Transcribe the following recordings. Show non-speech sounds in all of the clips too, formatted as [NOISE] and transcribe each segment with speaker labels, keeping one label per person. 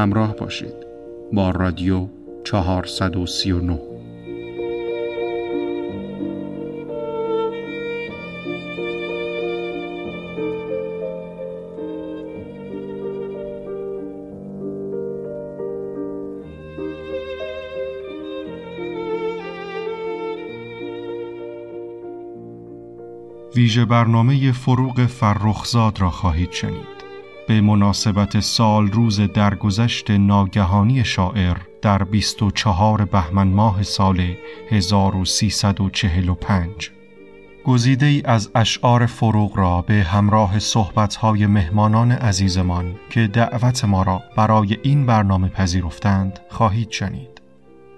Speaker 1: همراه باشید. با رادیو 439 ویژه برنامه فروغ فرخزاد را خواهید شنید. به مناسبت سال روز درگذشت ناگهانی شاعر در 24 بهمن ماه سال 1345 گزیده ای از اشعار فروغ را به همراه صحبتهای مهمانان عزیزمان که دعوت ما را برای این برنامه پذیرفتند خواهید شنید.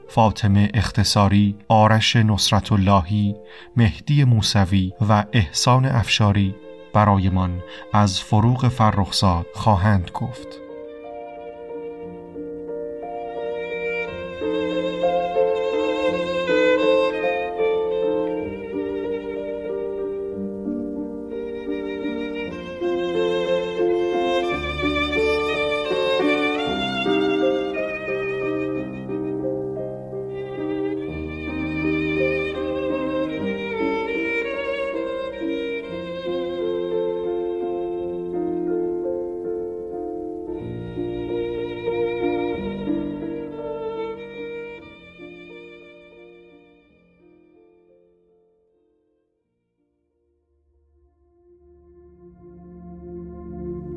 Speaker 1: فاطمه اختصاری، آرش نصرت اللهی، مهدی موسوی و احسان افشاری برایمان از فروغ فرخزاد خواهند گفت.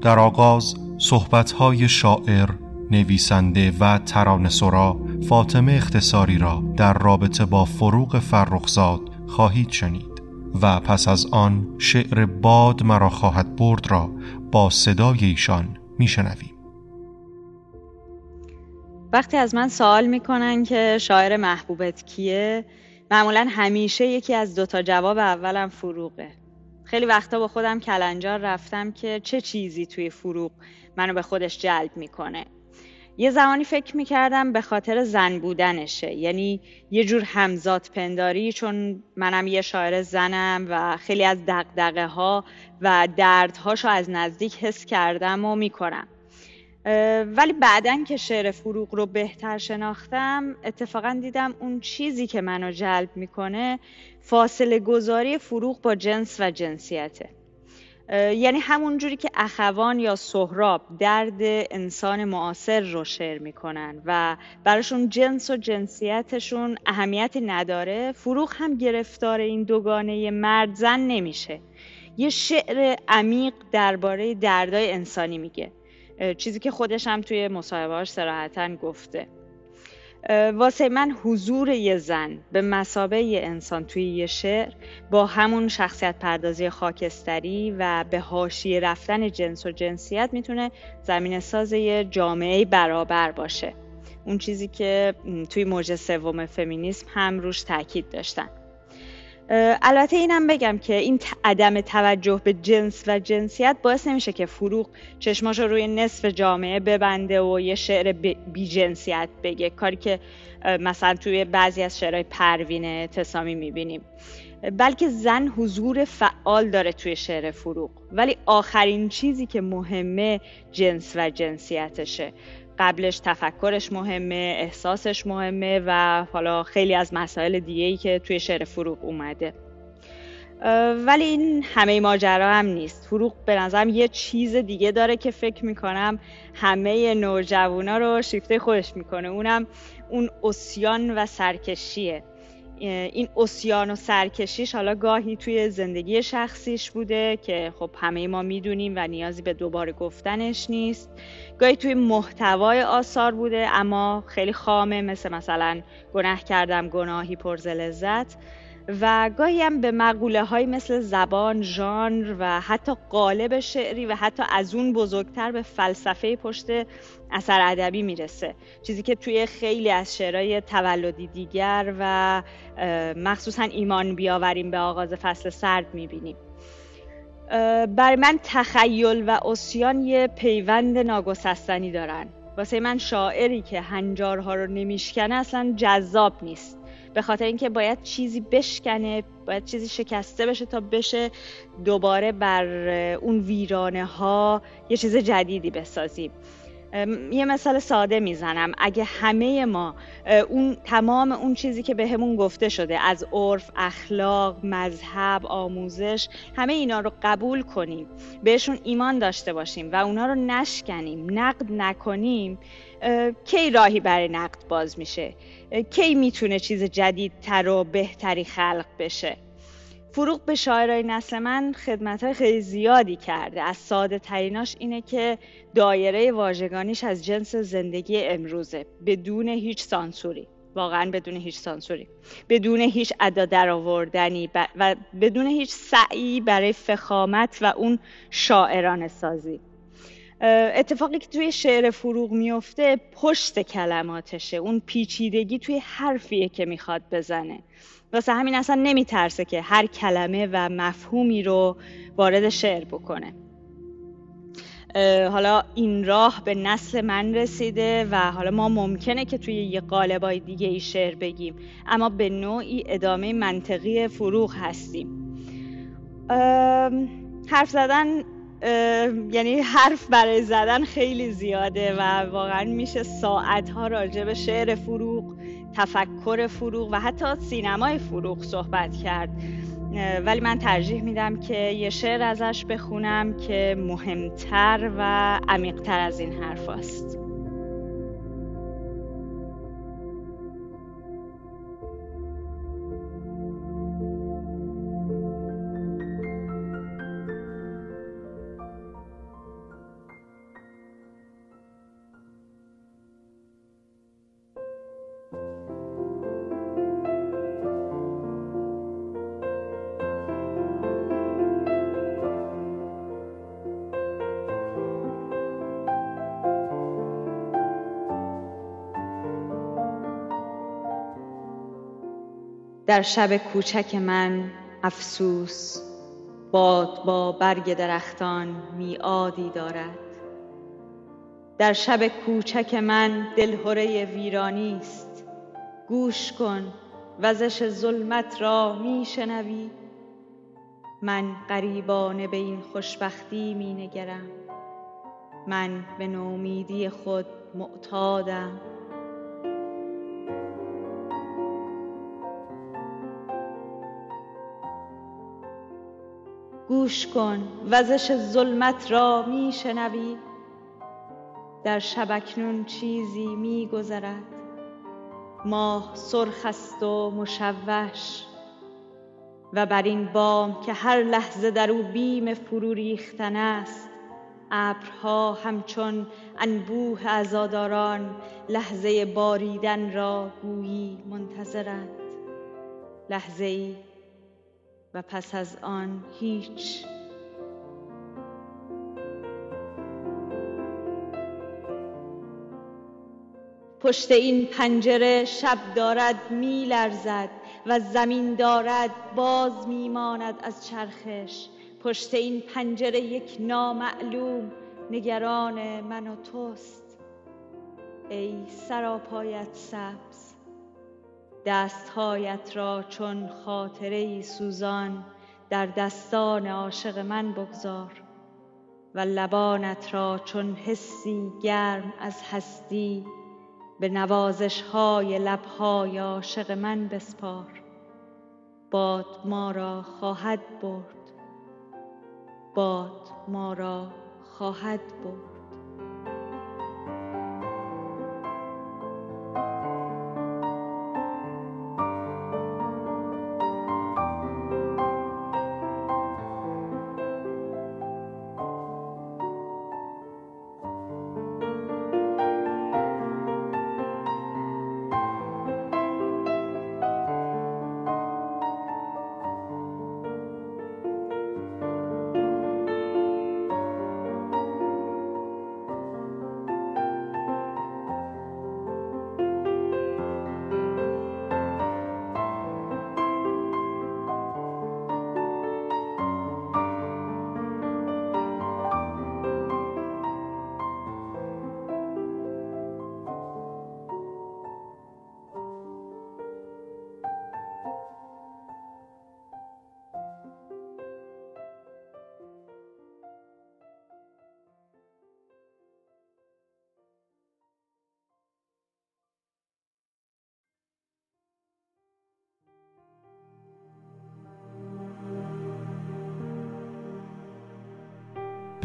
Speaker 1: در آغاز صحبتهای شاعر، نویسنده و ترانسرا فاطمه اختصاری را در رابطه با فروغ فرخزاد خواهید شنید و پس از آن شعر باد مرا خواهد برد را با صدای ایشان میشنویم.
Speaker 2: وقتی از من سوال می‌کنن که شاعر محبوبت کیه معمولا همیشه یکی از دوتا جواب اولم فروغه خیلی وقتا با خودم کلنجار رفتم که چه چیزی توی فروغ منو به خودش جلب می‌کنه. یه زمانی فکر می‌کردم به خاطر زن بودنشه. یعنی یه جور همزاد پنداری چون منم یه شاعر زنم و خیلی از دقدقه ها و دردهاشو از نزدیک حس کردم و می‌کنم. ولی بعدا که شعر فروغ رو بهتر شناختم اتفاقا دیدم اون چیزی که منو جلب می‌کنه فاصله گذاری فروغ با جنس و جنسیته. یعنی همون جوری که اخوان یا سهراب درد انسان معاصر رو شعر می‌کنن و براشون جنس و جنسیتشون اهمیتی نداره فروغ هم گرفتار این دوگانه مرد زن نمیشه. یه شعر عمیق درباره دردای انسانی میگه. چیزی که خودش هم توی مصاحبهاش سراحتا گفته. واسه من حضور یه زن به مسابه یه انسان توی یه شعر با همون شخصیت پردازی خاکستری و به هاشی رفتن جنس و جنسیت می‌تونه زمین ساز یه جامعه برابر باشه. اون چیزی که توی موج سوم فمینیسم هم روش تاکید داشتن. البته اینم بگم که این عدم توجه به جنس و جنسیت باعث نمیشه که فروغ چشماش رو روی نصف جامعه ببنده و یه شعر بی جنسیت بگه. کاری که مثلا توی بعضی از شعرهای پروین تسامی می‌بینیم. بلکه زن حضور فعال داره توی شعر فروغ. ولی آخرین چیزی که مهمه جنس و جنسیتشه. قبلش تفکرش مهمه احساسش مهمه و حالا خیلی از مسائل دیگه ای که توی شعر فروغ اومده. ولی این همه ماجرا هم نیست. فروغ به نظرم یه چیز دیگه داره که فکر می‌کنم همه نوجوانا رو شیفته خودش می‌کنه. اونم اون اسیان و سرکشیه. این اسیان و سرکشیش حالا گاهی توی زندگی شخصیش بوده که خب همه ما می‌دونیم و نیازی به دوباره گفتنش نیست. گاهی توی محتوای آثار بوده اما خیلی خامه مثل مثلا گناه کردم گناهی پرز لذت و گاهی هم به مقوله های مثل زبان، ژانر و حتی قالب شعری و حتی از اون بزرگتر به فلسفه پشت اثر ادبی می‌رسه. چیزی که توی خیلی از شعرهای تولدی دیگر و مخصوصا ایمان بیاوریم به آغاز فصل سرد می‌بینیم. برای من تخیل و اسیان یه پیوند ناگسستنی دارن. واسه من شاعری که هنجارها رو نمیشکنه اصلا جذاب نیست. به خاطر اینکه باید چیزی بشکنه باید چیزی شکسته بشه تا بشه دوباره بر اون ویرانه ها یه چیز جدیدی بسازیم. یه مثال ساده می‌زنم. اگه همه ما اون تمام اون چیزی که بهمون به گفته شده از عرف اخلاق مذهب آموزش همه اینا رو قبول کنیم بهشون ایمان داشته باشیم و اونا رو نشکنیم نقد نکنیم کی راهی برای نقد باز میشه؟ کی می‌تونه چیز جدیدتر و بهتری خلق بشه؟ فروغ به شاعرای نسل من خدمت های خیلی زیادی کرده. از ساده تریناش اینه که دایره واژگانیش از جنس زندگی امروزه. بدون هیچ سانسوری. واقعا بدون هیچ سانسوری. بدون هیچ ادا درآوردنی و بدون هیچ سعی برای فخامت و اون شاعران سازی. اتفاقی که توی شعر فروغ میفته پشت کلماتشه. اون پیچیدگی توی حرفیه که می‌خواد بزنه. واسه همین اصلا نمیترسه که هر کلمه و مفهومی رو وارد شعر بکنه. حالا این راه به نسل من رسیده و حالا ما ممکنه که توی یه قالبای دیگه ای شعر بگیم. اما به نوعی ادامه منطقی فروغ هستیم. حرف زدن یعنی حرف برای زدن خیلی زیاده و واقعا میشه ساعتها راجع به شعر فروغ تفکر فروغ و حتی سینمای فروغ صحبت کرد ولی من ترجیح میدم که یه شعر ازش بخونم که مهمتر و عمیقتر از این حرف است. در شب کوچک من افسوس باد با برگ درختان میعادی دارد. در شب کوچک من دلهوره ویرانی است. گوش کن وزش ظلمت را میشنوی. من غریبانه به این خوشبختی می نگرم من به نومیدی خود معتادم. گوش کن وزش ظلمت را می شنوی در شبکنون چیزی می گذرد ماه سرخ است و مشوش. و بر این بام که هر لحظه در او بیم فرو ریختن است ابرها همچون انبوه عزاداران لحظه باریدن را گویی منتظرند. لحظه ای و پس از آن هیچ. پشت این پنجره شب دارد میلرزد و زمین دارد باز میماند از چرخش. پشت این پنجره یک نامعلوم نگران من و توست. ای سراپایت سبز. دستهایت را چون خاطره سوزان در دستان عاشق من بگذار. و لبانت را چون حسی گرم از هستی به نوازش های لبهای عاشق من بسپار. باد ما را خواهد برد باد ما را خواهد برد.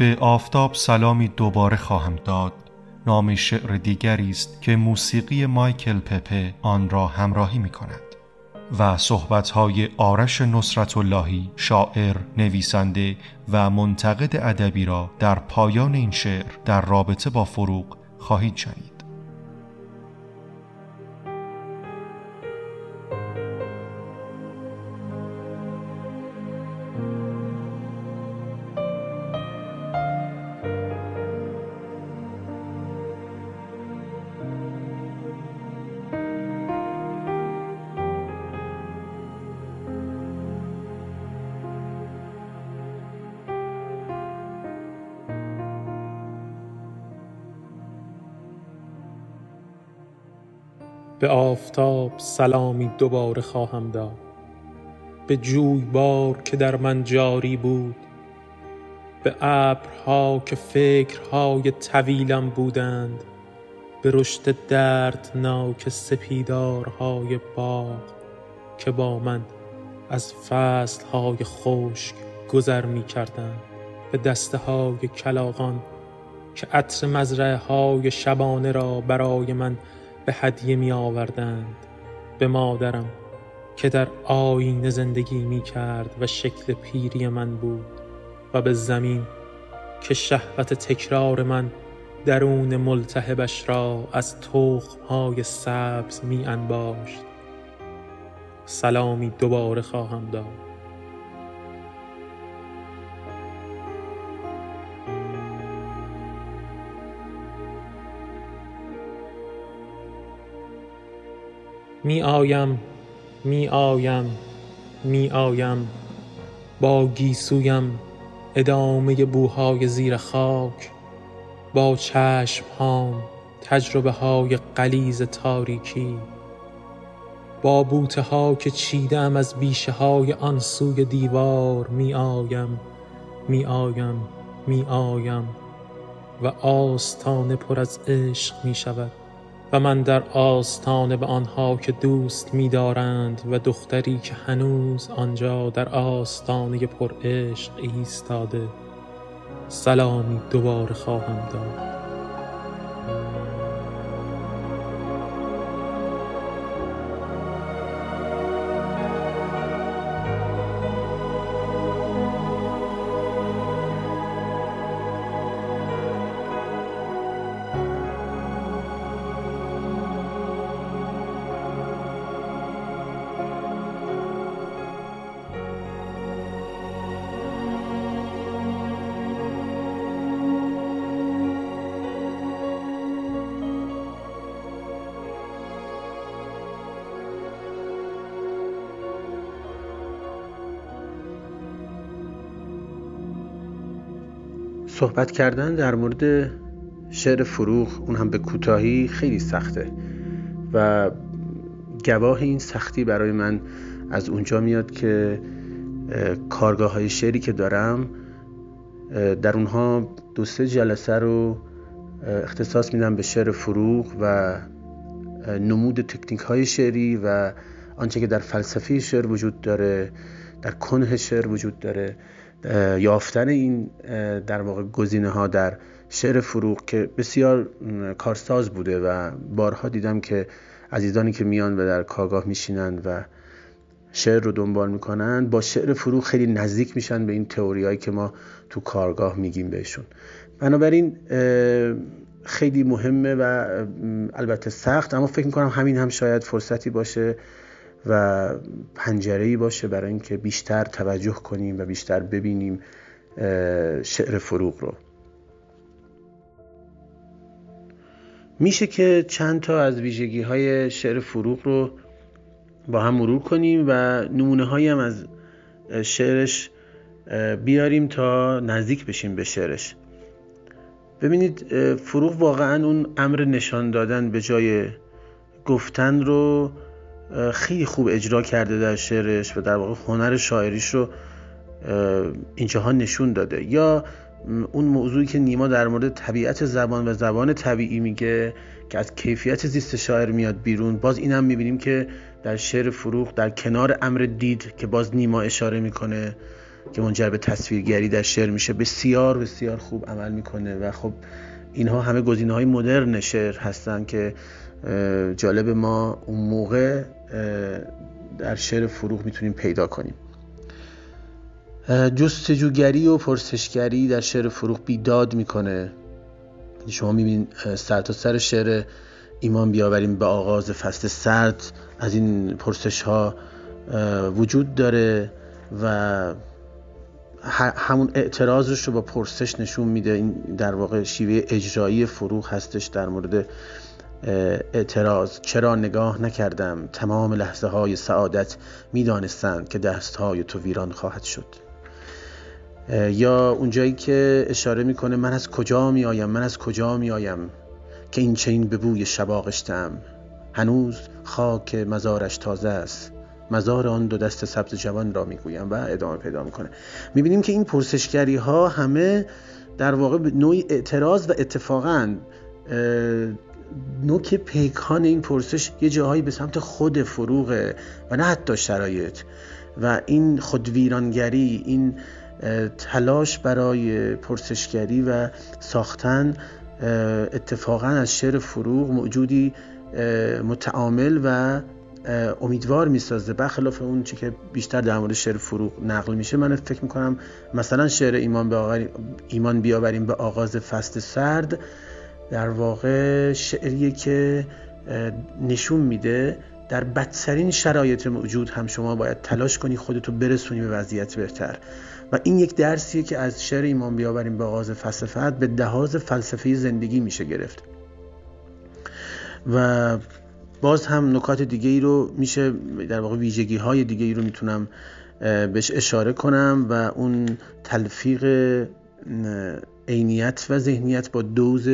Speaker 1: به آفتاب سلامی دوباره خواهم داد نام شعر دیگری است که موسیقی مایکل پپه آن را همراهی می کند و صحبتهای آرش نصرت اللهی شاعر، نویسنده و منتقد ادبی را در پایان این شعر در رابطه با فروغ خواهید شنید.
Speaker 3: به آفتاب سلامی دوباره خواهم داد. به جویبار که در من جاری بود به ابرها که فکرهای طویلم بودند به رشد دردناک سپیدارهای باغ که با من از فصلهای خشک گذر می کردند به دسته های کلاغان که عطر مزرعه های شبانه را برای من به هدیه می آوردند به مادرم که در آینه زندگی می کرد و شکل پیری من بود و به زمین که شهوت تکرار من درون ملتهبش را از های سبز می انباشت. سلامی دوباره خواهم داد. می آیم می آیم می آیم با گیسویم ادامه بوهای زیر خاک. با چشم هام تجربه های قلیز تاریکی. با بوته ها که چیدم از بیشه های آن سوی دیوار می آیم می آیم می آیم و آستانه پر از عشق می شود و من در آستانه به آنها که دوست می‌دارند و دختری که هنوز آنجا در آستانه پر عشق ایستاده سلامی دوباره خواهم داد.
Speaker 4: صحبت کردن در مورد شعر فروغ اون هم به کوتاهی خیلی سخته و گواه این سختی برای من از اونجا میاد که کارگاه های شعری که دارم در اونها دو سه جلسه رو اختصاص میدم به شعر فروغ و نمود تکنیک های شعری و آنچه که در فلسفه شعر وجود داره در کنه شعر وجود داره. یافتن این در واقع گزینه ها در شعر فروغ که بسیار کارساز بوده و بارها دیدم که عزیزانی که میان و در کارگاه میشینند و شعر رو دنبال می‌کنند با شعر فروغ خیلی نزدیک میشن به این تئوریایی که ما تو کارگاه میگیم بهشون. بنابراین خیلی مهمه و البته سخت اما فکر می‌کنم همین هم شاید فرصتی باشه و پنجره ای باشه برای اینکه بیشتر توجه کنیم و بیشتر ببینیم شعر فروغ رو. میشه که چند تا از ویژگی های شعر فروغ رو با هم مرور کنیم و نمونه هایی هم از شعرش بیاریم تا نزدیک بشیم به شعرش. ببینید فروغ واقعا اون امر نشان دادن به جای گفتن رو خیلی خوب اجرا کرده در شعرش و در واقع هنر شاعریش رو اینجاها نشون داده. یا اون موضوعی که نیما در مورد طبیعت زبان و زبان طبیعی میگه که از کیفیت زیست شاعر میاد بیرون باز اینم می‌بینیم که در شعر فروغ در کنار امر دید که باز نیما اشاره می‌کنه که منجر به تصویرگری در شعر میشه بسیار بسیار خوب عمل می‌کنه و خب اینها همه گزینه های مدرن شعر هستن که جالب ما اون موقع در شعر فروغ می‌تونیم پیدا کنیم. جستجوگری و پرسشگری در شعر فروغ بیداد می‌کنه. شما می‌بینید سر تا سر شعر ایمان بیاوریم به آغاز فصل سرد. از این پرسش ها وجود داره و همون اعتراضش رو با پرسش نشون میده. این در واقع شیوه اجرایی فروغ هستش در مورد اعتراض. چرا نگاه نکردم؟ تمام لحظه های سعادت می‌دانستند که دست های تو ویران خواهد شد. یا اونجایی که اشاره می‌کنه من از کجا میآیم؟ من از کجا میآیم که این چین به بوی شب آغشتم هنوز خاک مزارش تازه است. مزار آن دو دست سبز جوان را می‌گویم و ادامه پیدا می‌کنه. می‌بینیم که این پرسشگری ها همه در واقع نوعی اعتراض و اتفاقا نوک پیکان این پرسش یه جاهایی به سمت خود فروغه و نه حتی شرایط. و این خودویرانگری این تلاش برای پرسشگری و ساختن اتفاقا از شعر فروغ موجودی متعامل و امیدوار می‌سازه. برخلاف اون چی که بیشتر در مورد شعر فروغ نقل میشه من فکر می‌کنم مثلا شعر ایمان, به ایمان بیاوریم به آغاز فصل سرد در واقع شعریه که نشون میده در بدترین شرایط موجود هم شما باید تلاش کنی خودتو برسونی به وضعیت بهتر. و این یک درسیه که از شعر ایمان بیاوریم به آغاز فلسفت به دهاز فلسفه زندگی میشه گرفت. و باز هم نکات دیگه ای رو میشه در واقع ویژگی های دیگه ای رو می‌تونم بهش اشاره کنم و اون تلفیق عینیت و ذهنیت با دوز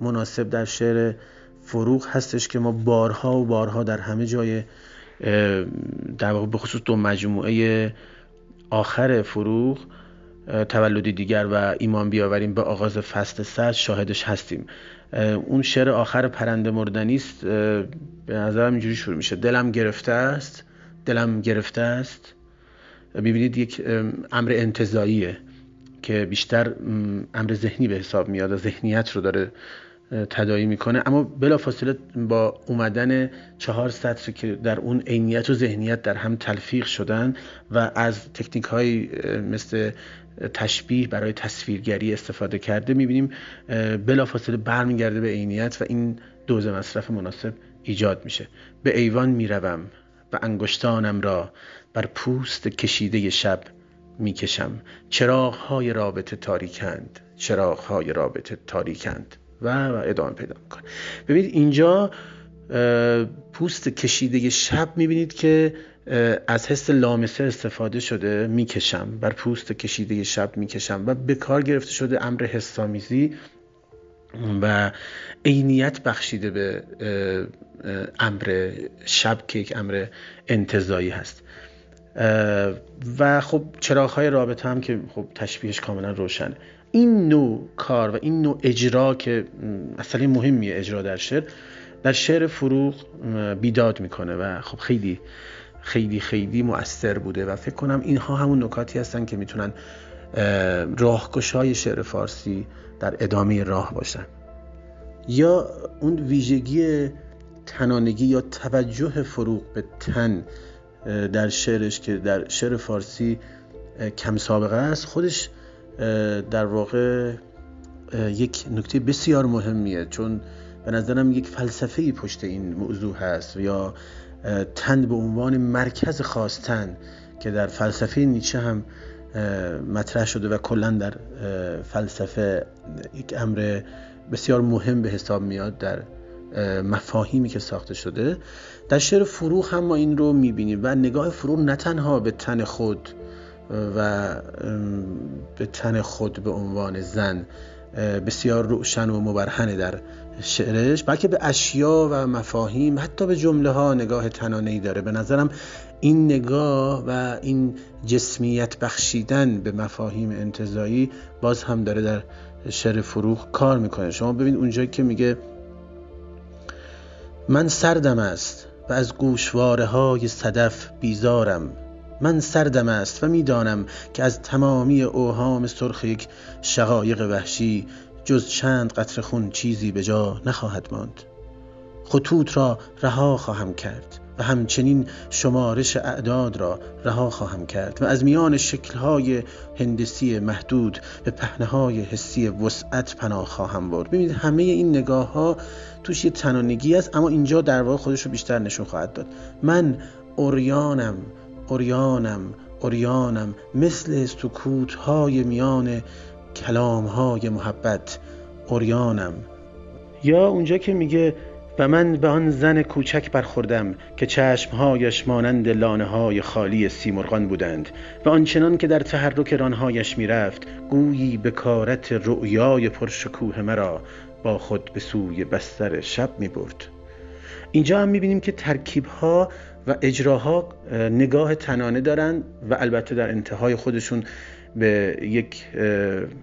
Speaker 4: مناسب در شعر فروغ هستش که ما بارها و بارها در همه جای در واقع به خصوص دو مجموعه آخر فروغ تولدی دیگر و ایمان بیاوریم به آغاز فصل سرد شاهدش هستیم. اون شعر آخر پرنده مردنی است. به نظرم اینجوری شروع میشه. دلم گرفته است. دلم گرفته است. ببینید یک امر انتظاییه. که بیشتر امر ذهنی به حساب میاد و ذهنیت رو داره تدایی می‌کنه. اما بلافاصله با اومدن چهار سطر که در اون عینیت و ذهنیت در هم تلفیق شدن و از تکنیک های مثل تشبیه برای تصویرگری استفاده کرده می‌بینیم بلافاصله برمیگرده به عینیت و این دوز مصرف مناسب ایجاد میشه. به ایوان می‌روم و انگشتانم را بر پوست کشیده شب می‌کشم. چراغ های رابطه تاریکند. چراغ های رابطه تاریکند. و, ادامه پیدا می‌کنه. ببینید اینجا پوست کشیده شب می‌بینید که از حس لامسه استفاده شده می‌کشم. بر پوست کشیده شب می‌کشم و به کار گرفته شده امر حسامیزی و عینیت بخشیده به امر شب که یک امر انتظایی هست. و خب چراغ های رابطه هم که خب تشبیهش کاملا روشنه این نوع کار و این نوع اجرا که اصلا مهمیه اجرا در شعر در شعر فروغ بیداد می‌کنه و خب خیلی خیلی خیلی مؤثر بوده و فکر کنم اینها همون نکاتی هستن که می‌تونن راهگشای شعر فارسی در ادامه راه باشن. یا اون ویژگی تنانگی یا توجه فروغ به تن در شعرش که در شعر فارسی کم سابقه است خودش در واقع یک نکته بسیار مهمیه. چون به نظرم یک فلسفه پشت این موضوع هست یا تن به عنوان مرکز خواستن که در فلسفه نیچه هم مطرح شده و کلا در فلسفه یک امر بسیار مهم به حساب میاد در مفاهیمی که ساخته شده. در شعر فروغ هم ما این رو می‌بینیم و نگاه فروغ نه تنها به تن خود و به تن خود به عنوان زن بسیار روشن و مبرهنه در شعرش بلکه به اشیا و مفاهیم حتی به جمله ها نگاه تنانه داره. به نظرم این نگاه و این جسمیت بخشیدن به مفاهیم انتظایی باز هم داره در شعر فروغ کار می‌کنه. شما ببین اونجایی که میگه من سردم است. و از گوشواره های صدف بیزارم. من سردم است و می‌دانم که از تمامی اوهام سرخ یک شقایق وحشی جز چند قطر خون چیزی به جا نخواهد ماند. خطوط را رها خواهم کرد و همچنین شمارش اعداد را رها خواهم کرد و از میان شکلهای هندسی محدود به پهنه حسی وسعت پناه خواهم برد. ببینید همه این نگاه ها توش یه تنانگی است اما اینجا در واقع خودش رو بیشتر نشون خواهد داد. من اوریانم اوریانم اوریانم مثل سکوت های میان کلام های محبت اوریانم. یا اونجا که میگه و من به آن زن کوچک برخوردم که چشمهایش مانند لانه های خالی سیمرغان بودند. و آنچنان که در تحرک رانهایش می‌رفت گویی به کارت رؤیای پرشکوه مرا با خود به سوی بستر شب می برد اینجا هم می‌بینیم که ترکیب ها و اجراها نگاه تنانه دارند و البته در انتهای خودشون به یک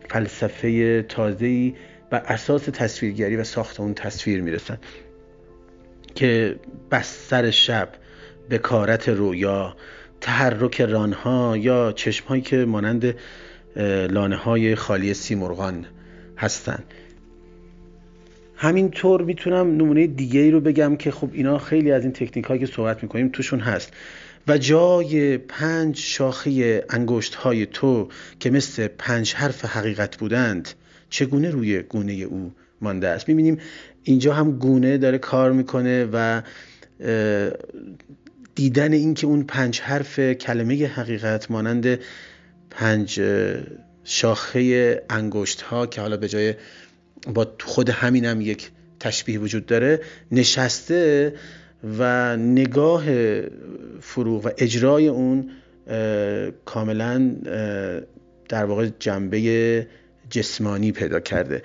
Speaker 4: فلسفه تازه‌ای بر اساس تصویرگری و ساخت اون تصویر می‌رسن که بستر شب بکارت رویا تحرک رانها یا چشمهایی که مانند لانه های خالی سیمرغان هستند همینطور می‌تونم نمونه دیگه ای رو بگم که خب اینا خیلی از این تکنیک هایی که صحبت می‌کنیم توشون هست. و جای پنج شاخه انگشت های تو که مثل پنج حرف حقیقت بودند چگونه روی گونه او مانده است؟ می‌بینیم اینجا هم گونه داره کار می‌کنه و دیدن اینکه اون پنج حرف کلمه حقیقت مانند پنج شاخه انگشت ها که حالا به جای با خود همین هم یک تشبیه وجود داره نشسته و نگاه فروغ و اجرای اون کاملا در واقع جنبه جسمانی پیدا کرده.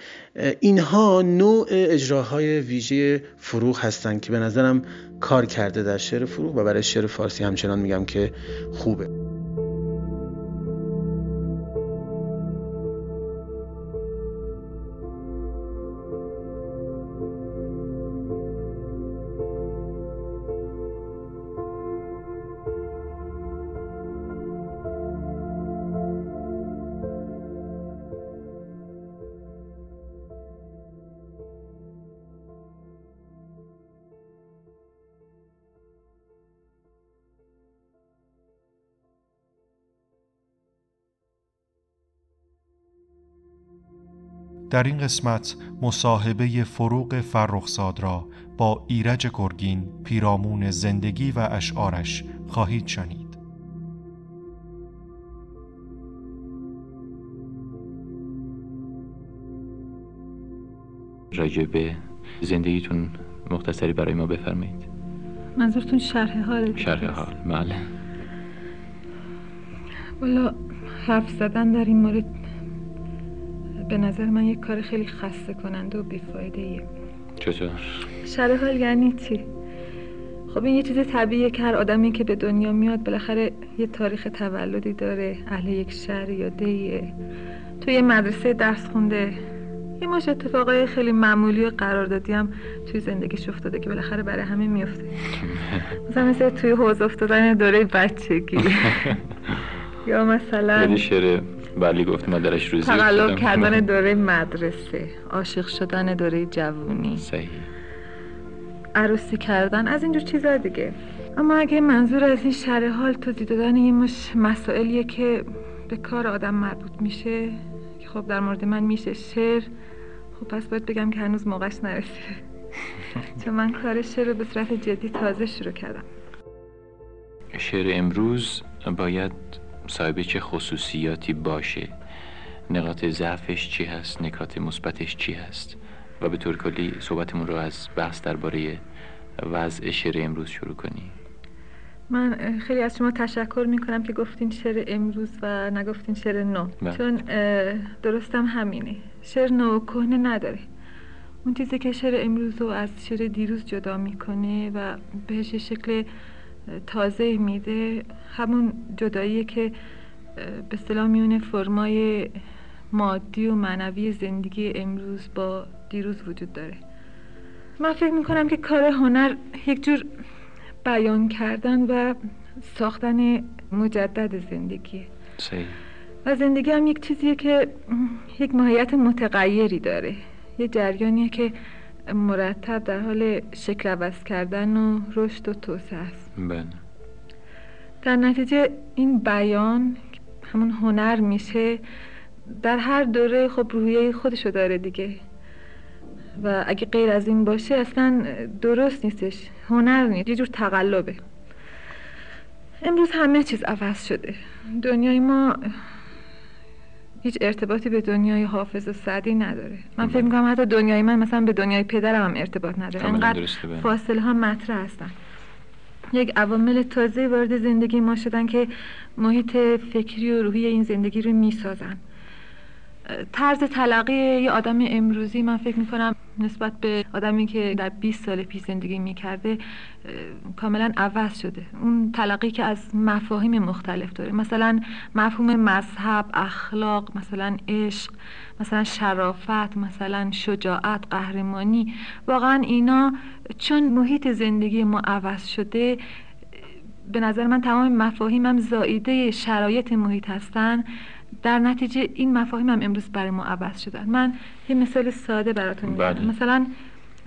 Speaker 4: اینها نوع اجراهای ویژه فروغ هستند که به نظرم کار کرده در شعر فروغ و برای شعر فارسی همچنان میگم که خوبه.
Speaker 1: در این قسمت مصاحبه فروغ فرخزاد را با ایرج گرگین پیرامون زندگی و اشعارش خواهید شنید.
Speaker 5: راجب زندگیتون مختصری برای ما بفرمایید.
Speaker 6: منظورتون شرح حال؟
Speaker 5: شرح حال بله.
Speaker 6: والا حرف زدن در این مورد به نظر من یک کار خیلی خسته کننده و بیفایده ایه
Speaker 5: چطور؟
Speaker 6: شرح حال یعنی چی؟ خب این یه چیز طبیعیه که هر آدمی که به دنیا میاد بالاخره یه تاریخ تولدی داره اهل یک شهر یا دیه تو یه مدرسه درس خونده یه ماش اتفاقای خیلی معمولی و قراردادی هم توی زندگیش افتاده که بالاخره برای همه میفته مثلا مثل توی حوض افتادن دوره بچگی [LAUGHS] یا مثلا
Speaker 5: شعر بلی گفت مادرش روزی
Speaker 6: تقلب کردن [LAUGHS] دوره مدرسه عاشق شدن دوره جوونی.
Speaker 5: صحیح.
Speaker 6: عروسی کردن از اینجور چیزا دیگه. اما اگه منظور از این شرح حال توضیح دادن این مش مسائلیه که به کار آدم مربوط میشه که خب در مورد من میشه شعر. خب پس باید بگم که هنوز موقعش نرسیده. [LAUGHS] چون من کار شعر رو به صورت جدی تازه شروع کردم.
Speaker 5: شعر امروز باید صاحب چه خصوصیاتی باشه نقاط ضعفش چی هست نکات مثبتش چی هست؟ و به طور کلی صحبتمون رو از بحث درباره وضع شعر امروز شروع کنیم
Speaker 6: من خیلی از شما تشکر می‌کنم که گفتین شعر امروز و نگفتین شعر نو.
Speaker 5: بله.
Speaker 6: چون درستم همینه. شعر نو کهنه نداره. اون چیزی که شعر امروز رو از شعر دیروز جدا می‌کنه و بهش شکل تازه میده. همون جداییه که به اصطلاح میونه فرمای مادی و معنوی زندگی امروز با دیروز وجود داره. من فکر می‌کنم که کار هنر یک جور بیان کردن و ساختن مجدد زندگیه.
Speaker 5: صحیح.
Speaker 6: و زندگی هم یک چیزیه که یک ماهیت متغیری داره. یه جریانیه که مرتب در حال شکل عوض کردن و رشد و توسعه است.
Speaker 5: بله.
Speaker 6: در نتیجه این بیان همون هنر میشه در هر دوره خب روحیه خودشو داره دیگه. و اگه غیر از این باشه اصلا درست نیستش هنر نیست یه جور تقلبه. امروز همه چیز عوض شده. دنیای ما هیچ ارتباطی به دنیای حافظ و سعدی نداره. من فکر می‌کنم حتی دنیای من مثلا به دنیای پدرم هم ارتباط نداره. انقدر
Speaker 5: بله.
Speaker 6: فاصله ها مطرح هستن. یک عوامل تازه وارد زندگی ما شدن که محیط فکری و روحی این زندگی رو می‌سازن. طرز تلقی یه آدم امروزی من فکر می‌کنم نسبت به آدمی که در 20 سال پیش زندگی می‌کرده کاملا عوض شده. اون تلقی که از مفاهیم مختلف داره. مثلا مفهوم مذهب اخلاق مثلا عشق مثلا شرافت مثلا شجاعت قهرمانی. واقعا اینا چون محیط زندگی ما عوض شده به نظر من تمام مفاهیمم زائیده شرایط محیط هستن. در نتیجه این مفاهیم هم امروز برای ما عوض شدن. من یه مثال ساده براتون میگم
Speaker 5: بله.
Speaker 6: مثلا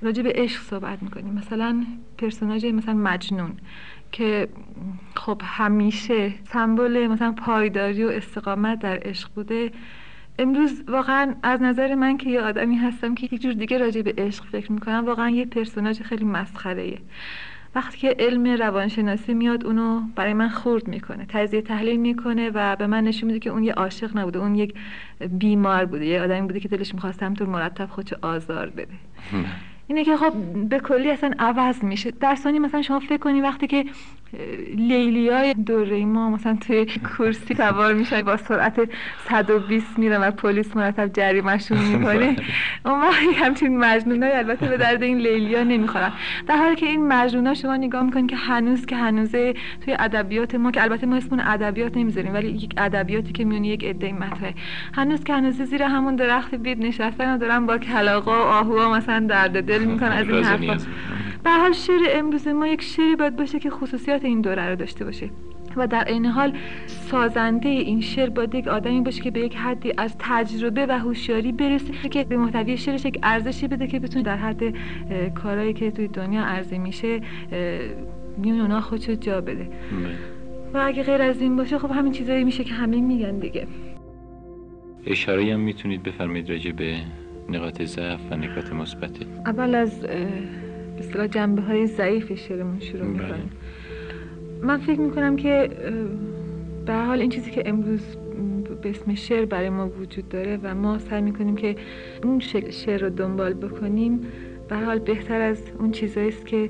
Speaker 6: راجع به عشق صحبت می‌کنیم. مثلا پرسوناژ مثلا مجنون که خب همیشه سمبل مثلا پایداری و استقامت در عشق بوده. امروز واقعا از نظر من که یه آدمی هستم که یک جور دیگه راجع به عشق فکر می‌کنم واقعا یه پرسوناژ خیلی مسخره وقتی که علم روانشناسی میاد اونو برای من خورد می‌کنه تجزیه تحلیل می‌کنه و به من نشون میده که اون یه عاشق نبوده اون یک بیمار بوده یه آدمی بوده که دلش می‌خواست همطور مرتب خودشو آزار بده. اینه که خب به کلی اصلا عوض میشه. در ثانی مثلا شما فکر کنی وقتی که لیلیای دوره ما مثلا توی کرسی سوار میشن با سرعت 120 میرن و پلیس مرتب جریمهشون [LAUGHS] می‌کنه. اون وقت همچین مجنونای البته به درد این لیلیا نمی‌خورن. در حالی که این مجنونا شما نگاه می‌کنین که هنوز که هنوزه توی ادبیات ما که البته ما اسمون ادبیات نمی‌ذاریم ولی یک ادبیاتی که میونی یک عده مطرحه. هنوز که هنوز زیر همون درخت بید نشستن و دارن با کلاغا و آهوها مثلا درد دل می‌کنن از این حرفا. به حال شعر امروز ما یک شعری باید باشه که خصوصیات این دوره رو داشته باشه و در عین حال سازنده این شعر باید یک آدمی باشه که به یک حدی از تجربه و هوشیاری برسه که به محتوی شعرش یک ارزشی بده که بتونه در حد کارهایی که توی دنیا عرضه میشه میون اونا خودشو جا بده
Speaker 5: بله.
Speaker 6: و اگه غیر از این باشه خب همین چیزایی میشه که همه میگن دیگه
Speaker 5: اشاره هم می‌تونید بفرمایید راجع به نقاط ضعف و نکات مثبت.
Speaker 6: اول از اصطلاح جنبه های ضعیف شعرمون شروع
Speaker 5: بله.
Speaker 6: می‌کنیم. من فکر می‌کنم که به حال این چیزی که امروز به اسم شعر برای ما وجود داره و ما سعی می‌کنیم که اون شعر رو دنبال بکنیم به حال بهتر از اون چیزایی است که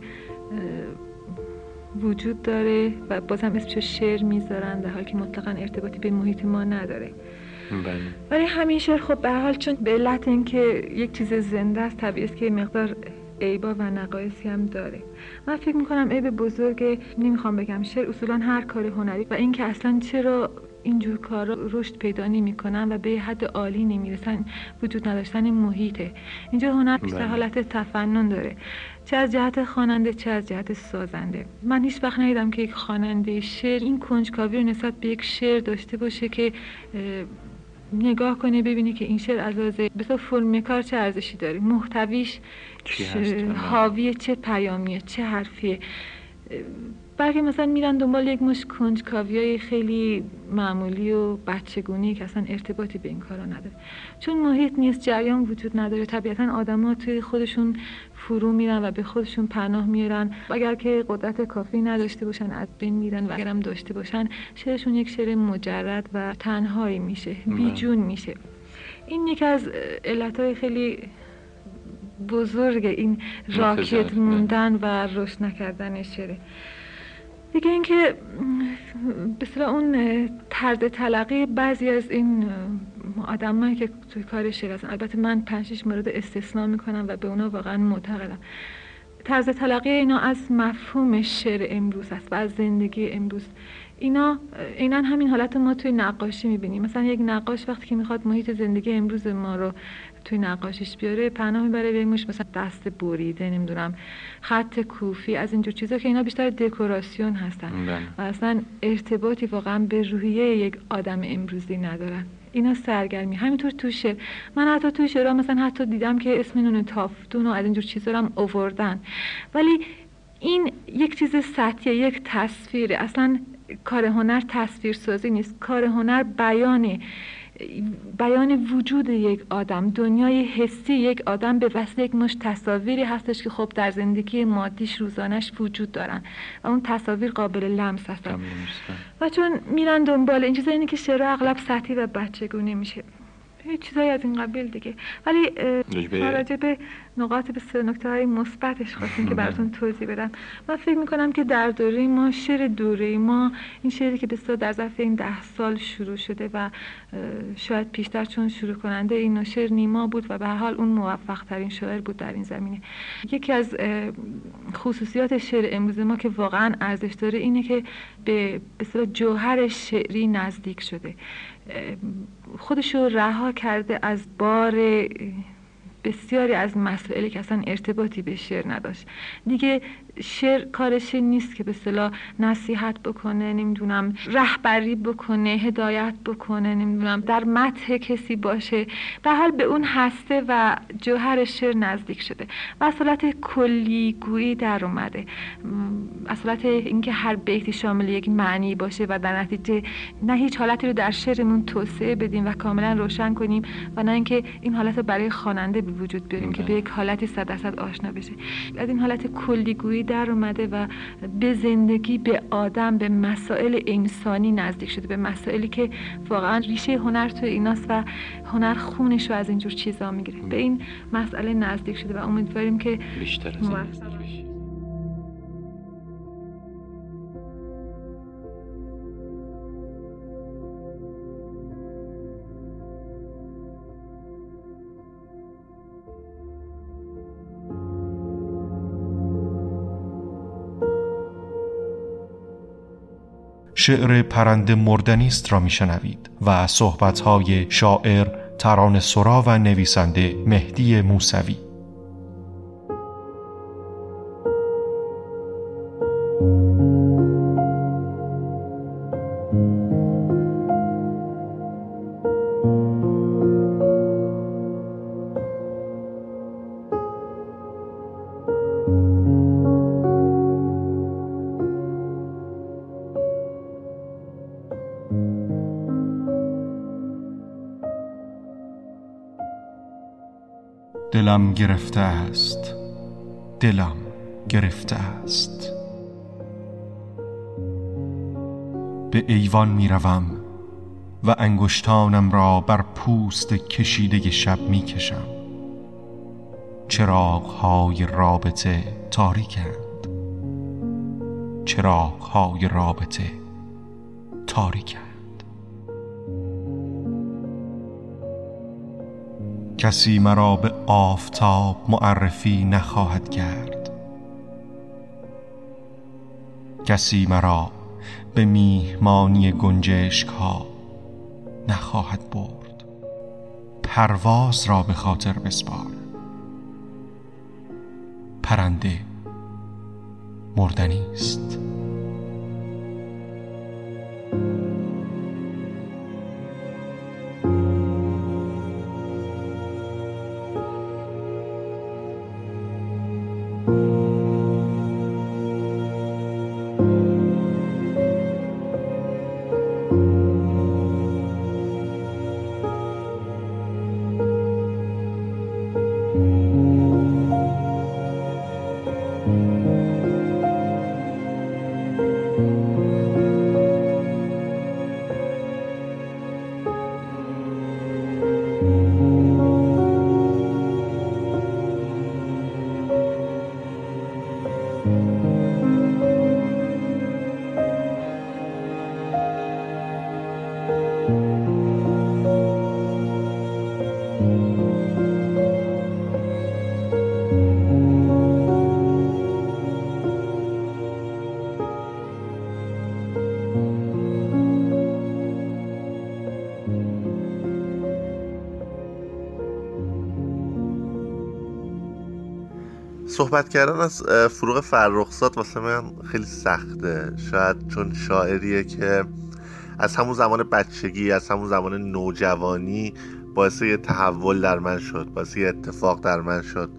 Speaker 6: وجود داره و بازم اسمش شعر می‌ذارن در حالی که مطلقا ارتباطی به محیط ما نداره. ولی همین شعر خب به حال چون به علت اینکه یک چیز زنده است طبیعی است که مقدار عیبا و نقایصی هم داره. من فکر می‌کنم عیب بزرگ نمی‌خوام بگم شعر اصولا هر کار هنری و اینکه اصلا چرا اینجور کارا رشد پیدا نمی‌کنن و به حد عالی نمی‌رسن وجود نداشتن محیطه. اینجا هنر بیشتر
Speaker 5: بله.
Speaker 6: حالت تفنن داره. چه از جهت خواننده چه از جهت سازنده. من هیچ وقت ندیدم که یک خواننده شعر این کنجکاوی رو نسبت به یک شعر داشته باشه که نگاه کنه ببینه که این شعر از لحاظ بسیار فرم کار چه ارزشی داره محتویش
Speaker 5: هست؟ بله.
Speaker 6: حاوی چه پیامیه چه حرفیه بلکه مثلا میرن دنبال یک مش کنجکاوی های خیلی معمولی و بچگونی که اصلا ارتباطی به این کارا نداره چون محیط نیست جریان وجود نداره طبیعتا آدما توی خودشون فرو میرن و به خودشون پناه میارن. و اگر که قدرت کافی نداشته باشن از بین میرن و اگرم داشته باشن شعرشون یک شعر مجرد و تنهایی میشه بیجون میشه. این یکی از علتهای خیلی بزرگ این راکت
Speaker 5: محافظت،
Speaker 6: موندن و رشد نکردن شعره دیگه اینکه به اون طرز تلقی بعضی از این آدمایی که توی کار شعر هستن. البته من پنج شش مورد استثنا می‌کنم و به اونا واقعا معتقدم. طرز تلقی اینا از مفهوم شعر امروز است و از زندگی امروز. اینا اینا همین حالت ما توی نقاشی می‌بینیم. مثلا یک نقاش وقتی که می‌خواد محیط زندگی امروز ما رو توی نقاشیش بیاره پناه می‌بره به مش مثلا دست بریده نمی‌دونم خط کوفی از اینجور چیزا که اینا بیشتر دکوراسیون هستن.
Speaker 5: بله.
Speaker 6: و اصلا ارتباطی واقعا به روحیه یک آدم امروزی ندارن. اینا سرگرمی. همینطور تو شعر من حتی تو شعرها مثلا حتی دیدم که اسم نون تافتون و از اینجور چیزا هم اووردن ولی این یک چیز سطحیه یک تصویره. اصلا کار هنر تصویر سازی نیست. کار هنر بیانه. بیان وجود یک آدم دنیای حسی یک آدم به وسیله یک مش تصاویری هستش که خب در زندگی مادیش روزانش وجود دارن و اون تصاویر قابل لمس هستن. و چون میرن دنبال این چیزا اینه که شعر اغلب سطحی و بچگونه میشه. چیزایی از این قبیل دیگه. ولی راجع به نقاط به نکته های مثبتش خواستیم که [LAUGHS] براتون توضیح بدم. من فکر می‌کنم که در دوره ما شعر دوره ما این شعری که بسیار در ظرف این ده سال شروع شده و شاید پیشتر چون شروع کننده این شعر نیما بود و به حال اون موفق ترین شاعر بود در این زمینه. یکی از خصوصیات شعر امروز ما که واقعا ارزش داره اینه که به به جوهر شعری نزدیک شده. خودشو رها کرده از بار بسیاری از مسائلی که اصلا ارتباطی به شعر نداشت. دیگه شعر کارش نیست که به صلاح نصیحت بکنه نمی‌دونم رهبری بکنه هدایت بکنه نمی‌دونم در متح کسی باشه. در حال به اون هسته و جوهر شعر نزدیک شده. و اصالت کلی گویی در اومده. اصالت اینکه هر بیتی شامل یک معنی باشه و در نتیجه نه هیچ حالتی رو در شعرمون توسعه بدیم و کاملا روشن کنیم و نه اینکه این حالت رو برای خواننده به وجود بیاریم که به یک حالتی صد درصد آشنا بشه. از این حالت کلی گویی در اومده و به زندگی به آدم به مسائل انسانی نزدیک شده به مسائلی که واقعا ریشه هنر تو ایناست و هنر خونش رو از اینجور چیزا می‌گیره. به این مسئله نزدیک شده و امیدواریم که
Speaker 5: بیشتر از
Speaker 1: شعر پرنده مردنیست را میشنوید و صحبتهای شاعر تران سرا و نویسنده مهدی موسوی. دلم گرفته است. دلم گرفته است. به ایوان می روم و انگشتانم را بر پوست کشیده شب می کشم چراغ های رابطه تاریکند. چراغ های رابطه تاریکند. کسی مرا به آفتاب معرفی نخواهد کرد. کسی مرا به میهمانی گنجشک ها نخواهد برد. پرواز را به خاطر بسپار. پرنده مردنی است.
Speaker 7: صحبت کردن از فروغ فرخزاد واسه من خیلی سخته. شاید چون شاعریه که از همون زمان بچگی از همون زمان نوجوانی باعث یه تحول در من شد باعث یه اتفاق در من شد.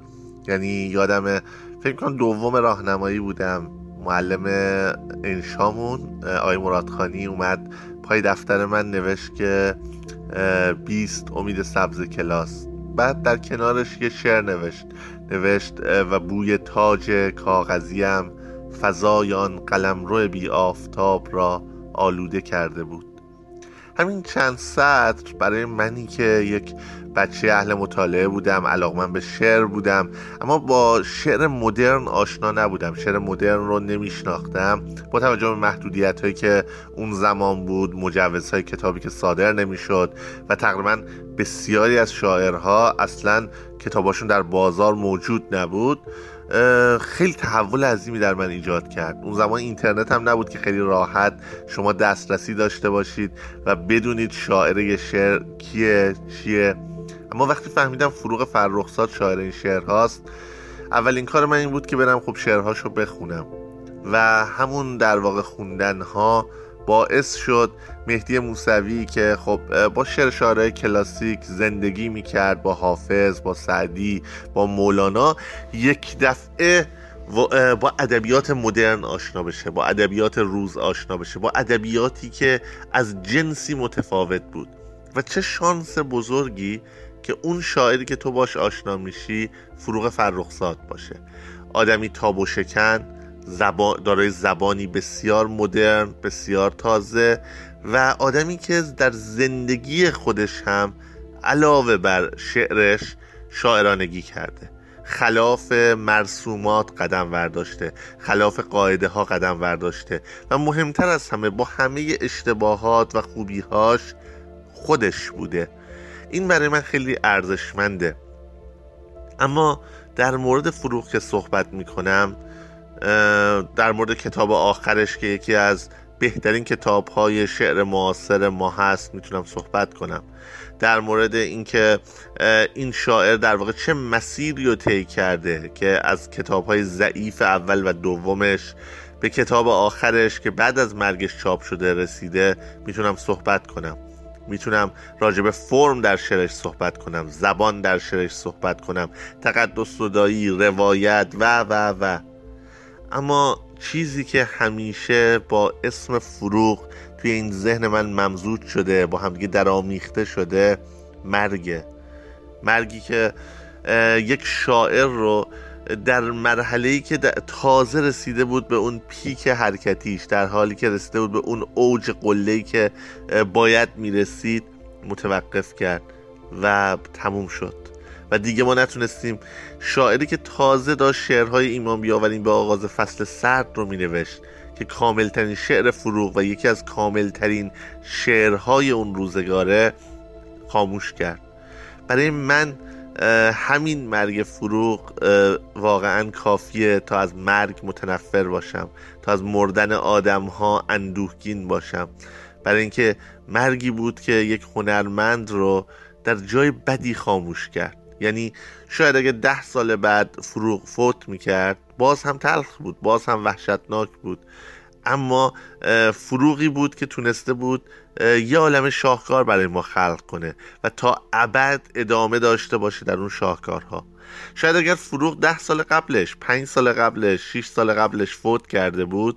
Speaker 7: یعنی یادم فکر کنم دوم راهنمایی بودم. معلم انشامون آقای مرادخانی اومد پای دفتر من نوشت که بیست امید سبز کلاس. بعد در کنارش یه شعر نوشت. نوشت و بوی تاج کاغذیم فضای آن قلمرو بی آفتاب را آلوده کرده بود. همین چند سطر برای منی که یک بچه اهل مطالعه بودم علاقمند به شعر بودم اما با شعر مدرن آشنا نبودم. شعر مدرن رو نمیشناختم. با توجه به محدودیت هایی که اون زمان بود مجوزهای کتابی که صادر نمی‌شد و تقریبا بسیاری از شاعرها اصلا کتاباشون در بازار موجود نبود خیلی تحول عظیمی در من ایجاد کرد. اون زمان اینترنت هم نبود که خیلی راحت شما دسترسی داشته باشید و بدونید شاعر یه شعر کیه چیه. اما وقتی فهمیدم فروغ فرخزاد شاعر این شعر هاست اولین کار من این بود که برم خب شعرهاشو بخونم. و همون در واقع خوندن ها باعث شد مهدی موسوی که خب با شعر شاعرهای کلاسیک زندگی می‌کرد با حافظ با سعدی با مولانا یک دفعه با ادبیات مدرن آشنا بشه با ادبیات روز آشنا بشه با ادبیاتی که از جنسی متفاوت بود. و چه شانس بزرگی که اون شاعری که تو باش آشنا میشی فروغ فرخزاد باشه. آدمی تاب و شکن زبان دارای زبانی بسیار مدرن بسیار تازه و آدمی که در زندگی خودش هم علاوه بر شعرش شاعرانگی کرده. خلاف مرسومات قدم ورداشته خلاف قاعده ها قدم ورداشته و مهمتر از همه با همه اشتباهات و خوبیهاش خودش بوده. این برای من خیلی ارزشمنده. اما در مورد فروغ که صحبت می‌کنم در مورد کتاب آخرش که یکی از بهترین کتاب های شعر معاصر ما هست می‌تونم صحبت کنم. در مورد اینکه این شاعر در واقع چه مسیری رو طی کرده که از کتاب های ضعیف اول و دومش به کتاب آخرش که بعد از مرگش چاپ شده رسیده می‌تونم صحبت کنم. می‌تونم راجع به فرم در شعرش صحبت کنم زبان در شعرش صحبت کنم تقدس صدایی روایت و و و. اما چیزی که همیشه با اسم فروغ توی این ذهن من ممزود شده با همدیگه درآمیخته شده مرگه. مرگی که یک شاعر رو در مرحله ای که تازه رسیده بود به اون پیک حرکتیش در حالی که رسیده بود به اون اوج قله که باید می‌رسید متوقف کرد و تموم شد. و دیگه ما نتونستیم. شاعری که تازه داشت شعرهای ایمان بیاوریم به آغاز فصل سرد رو مینوشت که کاملترین شعر فروغ و یکی از کاملترین شعرهای اون روزگاره خاموش کرد. برای من همین مرگ فروغ واقعا کافیه تا از مرگ متنفر باشم تا از مردن آدم ها اندوهگین باشم. برای اینکه مرگی بود که یک هنرمند رو در جای بدی خاموش کرد. یعنی شاید اگه ده سال بعد فروغ فوت می‌کرد باز هم تلخ بود باز هم وحشتناک بود. اما فروغی بود که تونسته بود یه عالم شاهکار برای ما خلق کنه و تا ابد ادامه داشته باشه در اون شاهکارها. شاید اگر فروغ ده سال قبلش پنج سال قبلش شیش سال قبلش فوت کرده بود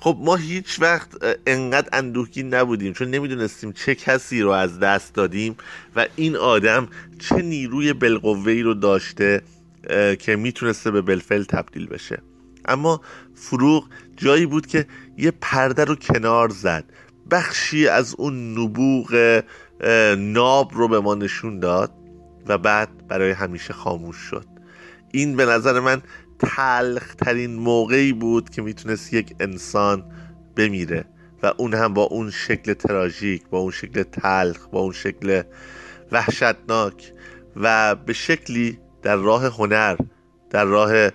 Speaker 7: خب ما هیچ وقت انقدر اندوهگین نبودیم چون نمی‌دونستیم چه کسی رو از دست دادیم و این آدم چه نیروی بالقوه‌ای رو داشته که می‌تونسته به بلفل تبدیل بشه. اما فروغ جایی بود که یه پرده رو کنار زد. بخشی از اون نبوغ ناب رو به ما نشون داد و بعد برای همیشه خاموش شد. این به نظر من تلخ ترین موقعی بود که می‌تونست یک انسان بمیره و اون هم با اون شکل تراژیک با اون شکل تلخ با اون شکل وحشتناک و به شکلی در راه هنر در راه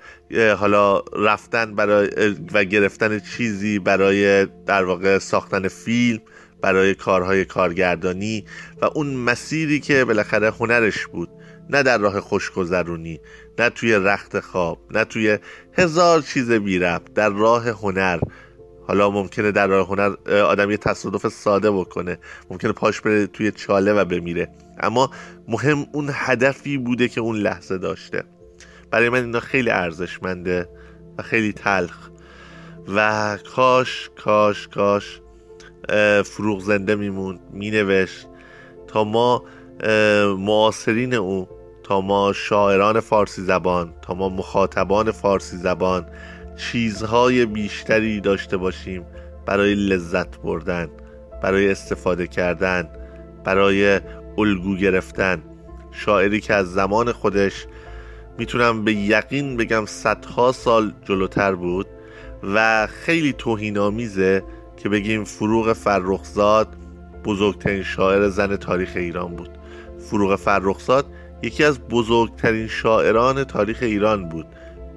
Speaker 7: حالا رفتن برای و گرفتن چیزی برای در واقع ساختن فیلم برای کارهای کارگردانی و اون مسیری که بالاخره هنرش بود. نه در راه خوشگذرونی نه توی رخت خواب نه توی هزار چیز بی در راه هنر. حالا ممکنه در راه هنر آدم یه تصادف ساده بکنه. ممکنه پاش بره توی چاله و بمیره. اما مهم اون هدفی بوده که اون لحظه داشته. برای من اینا خیلی ارزشمنده و خیلی تلخ. و کاش کاش کاش فروغ زنده میموند مینوشت تا ما معاصرین او تا ما شاعران فارسی زبان تا ما مخاطبان فارسی زبان چیزهای بیشتری داشته باشیم برای لذت بردن برای استفاده کردن برای الگو گرفتن. شاعری که از زمان خودش می‌تونم به یقین بگم صدها سال جلوتر بود و خیلی توهینآمیزه که بگیم فروغ فرخزاد بزرگترین شاعر زن تاریخ ایران بود. فروغ فرخزاد یکی از بزرگترین شاعران تاریخ ایران بود.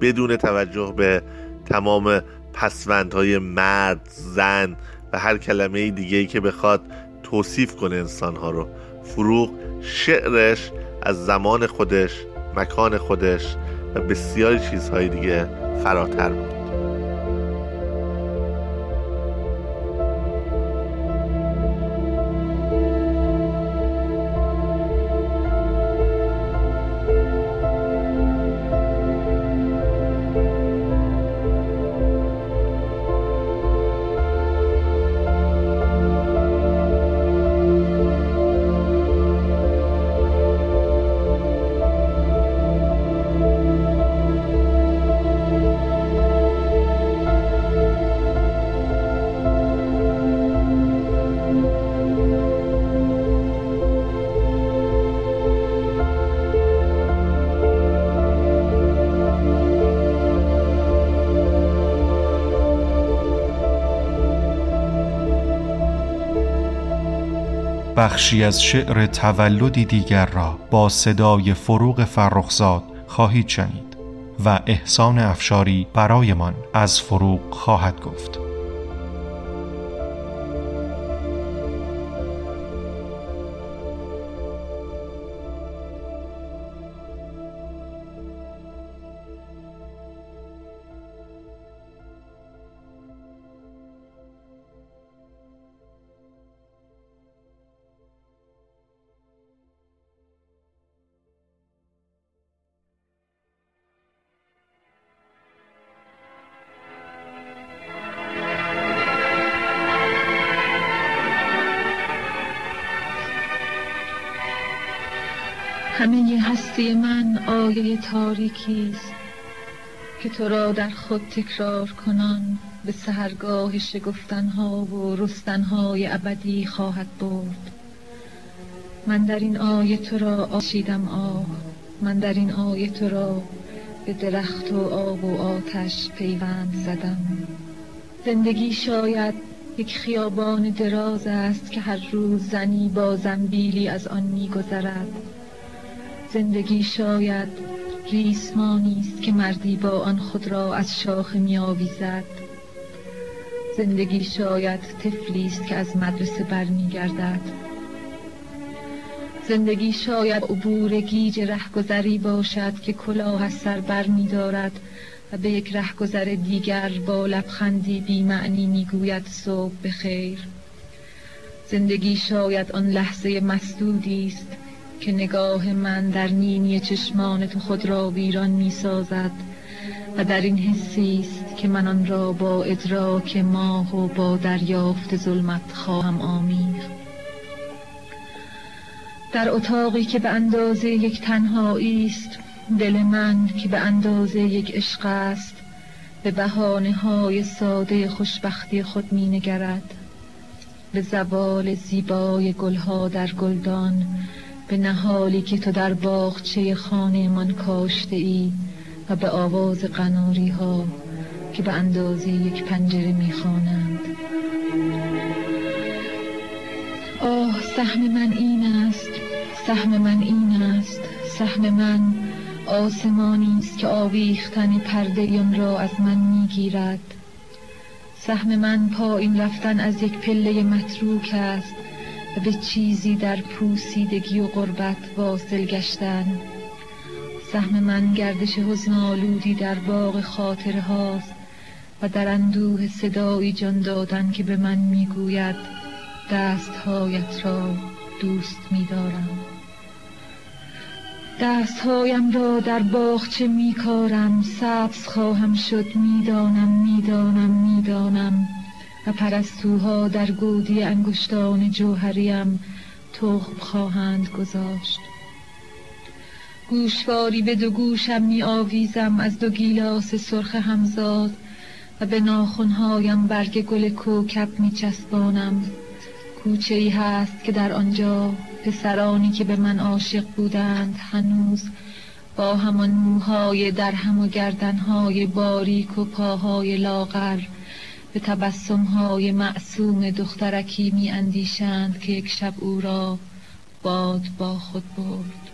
Speaker 7: بدون توجه به تمام پسوندهای مرد زن و هر کلمه دیگه ای که بخواد توصیف کنه انسانها رو. فروغ شعرش از زمان خودش مکان خودش و بسیاری چیزهای دیگه فراتر بود.
Speaker 1: بخشی از شعر تولدی دیگر را با صدای فروغ فرخزاد خواهید شنید و احسان افشاری برایمان از فروغ خواهد گفت.
Speaker 6: آیه تاریکی است که تو را در خود تکرار کنان به سهرگاه شگفتنها و رستنهای ابدی خواهد برد. من در این آیه تو را آشیدم آه. من در این آیه تو را به درخت و آب و آتش پیوند زدم. زندگی شاید یک خیابان دراز است که هر روز زنی با زنبیلی از آن میگذرد. زندگی شاید ریسمانی است که مردی با آن خود را از شاخ میآویزد. زندگی شاید طفلی است که از مدرسه برمیگردد. زندگی شاید عبور گیج رهگذری باشد که کلاه از سر بر دارد و به یک رهگذر دیگر با لبخندی بی معنی می‌گوید صبح بخیر. زندگی شاید آن لحظه مسدودی است که نگاه من در نینی چشمان تو خود را ویران می سازد و در این حسی است که من آن را با ادراک ماه و با دریافت ظلمت خواهم آمیخت در اتاقی که به اندازه یک تنهایی است دل من که به اندازه یک عشق است به بهانه های ساده خوشبختی خود می نگرد به زوال زیبای گلها در گلدان به نهالی که تو در باغچه خانه من کاشته ای و به آواز قناری ها که به اندازه یک پنجره می‌خوانند. آه سهم من این است سهم من این است سهم من آسمانی است که آویختن پرده را از من می‌گیرد. سهم من پایین رفتن از یک پله متروک است به چیزی در پوسیدگی و غربت واصل گشتن. سهم من گردش حزن آلودی در باغ خاطر هاست و در اندوه صدایی جان دادن که به من می‌گوید دستهایت را دوست میدارم. دستهایم را در باغچه میکارم؟ سبز خواهم شد می‌دانم می‌دانم می‌دانم. و پرستوها در گودی انگشتان جوهریم تخم خواهند گذاشت. گوشواری به دو گوشم می آویزم از دو گیلاس سرخ همزاد و به ناخونهایم برگ گل کوکب می چسبانم. کوچه ای هست که در آنجا پسرانی که به من عاشق بودند هنوز با همان موهای در هم و گردنهای باریک و پاهای لاغر به تبسمهای معصوم دخترکی می اندیشند که یک شب او را باد با خود برد.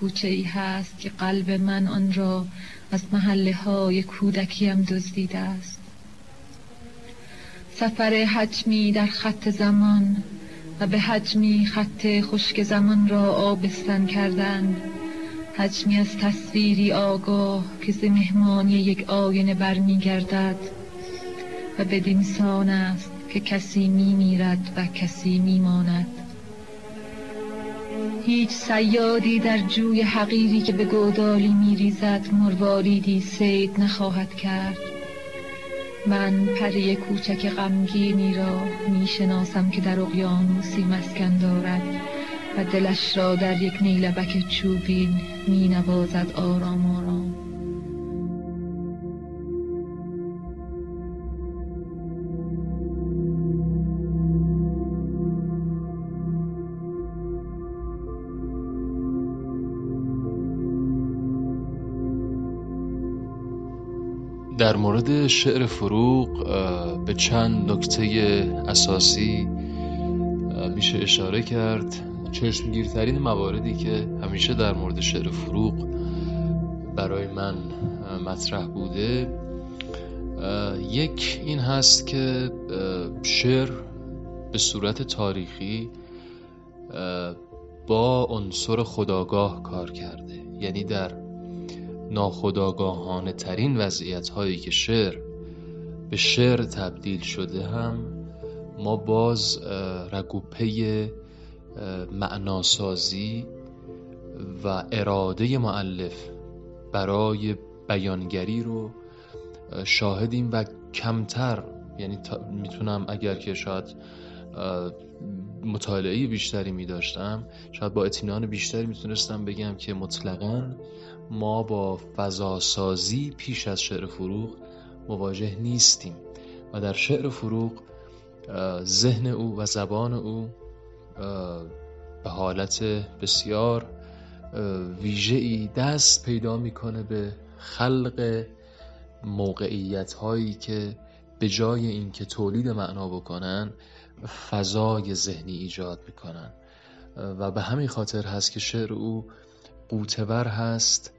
Speaker 6: کوچه ای هست که قلب من آن را از محله های کودکیم دزدیده است. سفر حجمی در خط زمان و به حجمی خط خشک زمان را آبستن کردند حجمی از تصویری آگاه که ز مهمانی یک آینه برمیگردد. و بدین سان است که کسی می میرد و کسی می ماند هیچ سیادی در جوی حقیری که به گودالی می ریزد مرواریدی سید نخواهد کرد. من پری کوچک غمگینی را می شناسم که در اقیانوسی مسکن دارد و دلش را در یک نیلبک چوبین می نوازد آرام آرام.
Speaker 8: در مورد شعر فروغ به چند نکته اساسی میشه اشاره کرد. چشمگیرترین مواردی که همیشه در مورد شعر فروغ برای من مطرح بوده یک این هست که شعر به صورت تاریخی با عنصر خداگاه کار کرده. یعنی در ناخداگاهانه ترین وضعیت هایی که شعر به شعر تبدیل شده هم ما باز رگوپه معناسازی و اراده معلف برای بیانگری رو شاهدیم و کمتر یعنی می‌تونم اگر که شاید مطالعه بیشتری می داشتم شاید با اطمینان بیشتری می‌تونستم بگم که مطلقا ما با فضاسازی پیش از شعر فروغ مواجه نیستیم و در شعر فروغ ذهن او و زبان او به حالت بسیار ویژه‌ای دست پیدا می‌کنه به خلق موقعیت هایی که به جای اینکه تولید معنا بکنن فضای ذهنی ایجاد می‌کنن. و به همین خاطر هست که شعر او قوتور هست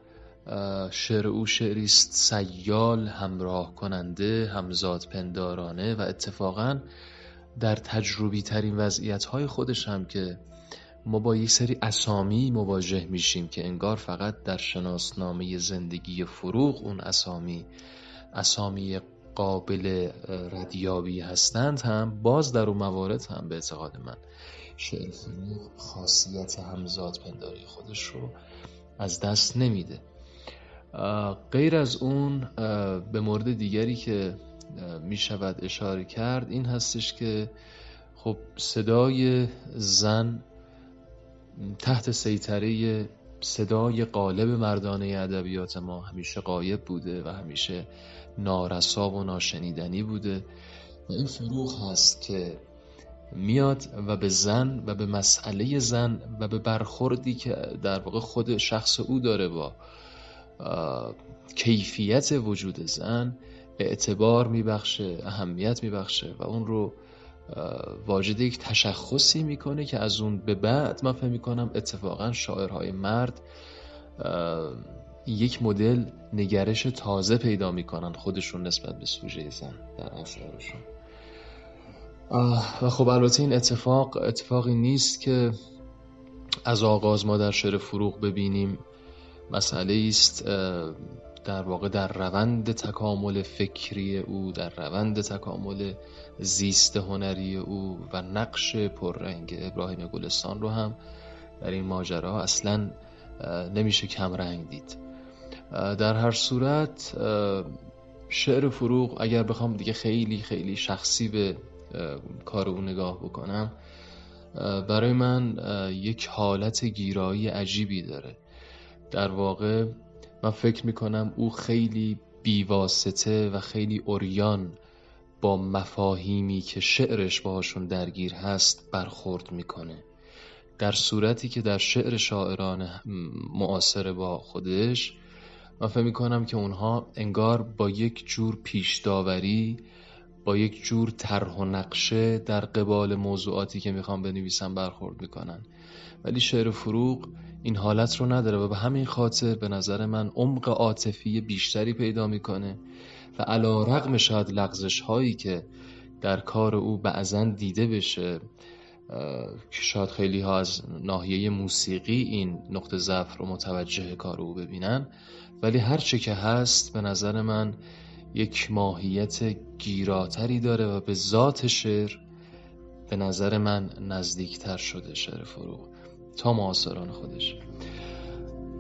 Speaker 8: شعر او شعریست سیال همراه کننده همزاد پندارانه و اتفاقا در تجربی ترین وضعیت های خودش هم که ما با یک سری اسامی مواجه میشیم که انگار فقط در شناسنامه زندگی فروغ اون اسامی اسامی قابل ردیابی هستند هم باز در اون موارد هم به اعتقاد من شعر خاصیت همزاد پنداری خودش رو از دست نمیده. غیر از اون به مورد دیگری که می شود اشاره کرد این هستش که خب صدای زن تحت سیطره صدای قالب مردانه ادبیات ما همیشه قایب بوده و همیشه نارسا و ناشنیدنی بوده. و این فروغ هست که میاد و به زن و به مسئله زن و به برخوردی که در واقع خود شخص او داره با کیفیت وجود زن اعتبار میبخشه اهمیت میبخشه و اون رو واجد یک تشخصی می‌کنه که از اون به بعد من فهم می‌کنم اتفاقا شاعرهای مرد یک مدل نگرش تازه پیدا می‌کنن خودشون نسبت به سوژه زن در آثارشون و خب البته این اتفاق اتفاقی نیست که از آغاز ما در شعر فروغ ببینیم. مسئله است در واقع در روند تکامل فکری او در روند تکامل زیست هنری او و نقش پررنگ ابراهیم گلستان رو هم در این ماجرا اصلا نمیشه کم رنگ دید. در هر صورت شعر فروغ اگر بخوام دیگه خیلی خیلی شخصی به کار او نگاه بکنم برای من یک حالت گیرایی عجیبی داره. در واقع من فکر می‌کنم او خیلی بیواسطه و خیلی اوریان با مفاهیمی که شعرش باهاشون درگیر هست برخورد می‌کنه. در صورتی که در شعر شاعران معاصر با خودش من فکر می‌کنم که اونها انگار با یک جور پیش داوری با یک جور طرح و نقشه در قبال موضوعاتی که می‌خوام بنویسم برخورد می‌کنن. ولی شعر فروغ این حالت رو نداره و به همین خاطر به نظر من عمق عاطفی بیشتری پیدا می‌کنه و علا رقم شاید لغزش هایی که در کار او بعضا دیده بشه که شاید خیلی ها از ناحیه موسیقی این نقطه ضعف رو متوجه کار او ببینن. ولی هر چه که هست به نظر من یک ماهیت گیراتری داره و به ذات شعر به نظر من نزدیکتر شده شعر فروغ. تا معاصران خودش.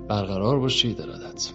Speaker 8: برقرار باشید ارادت.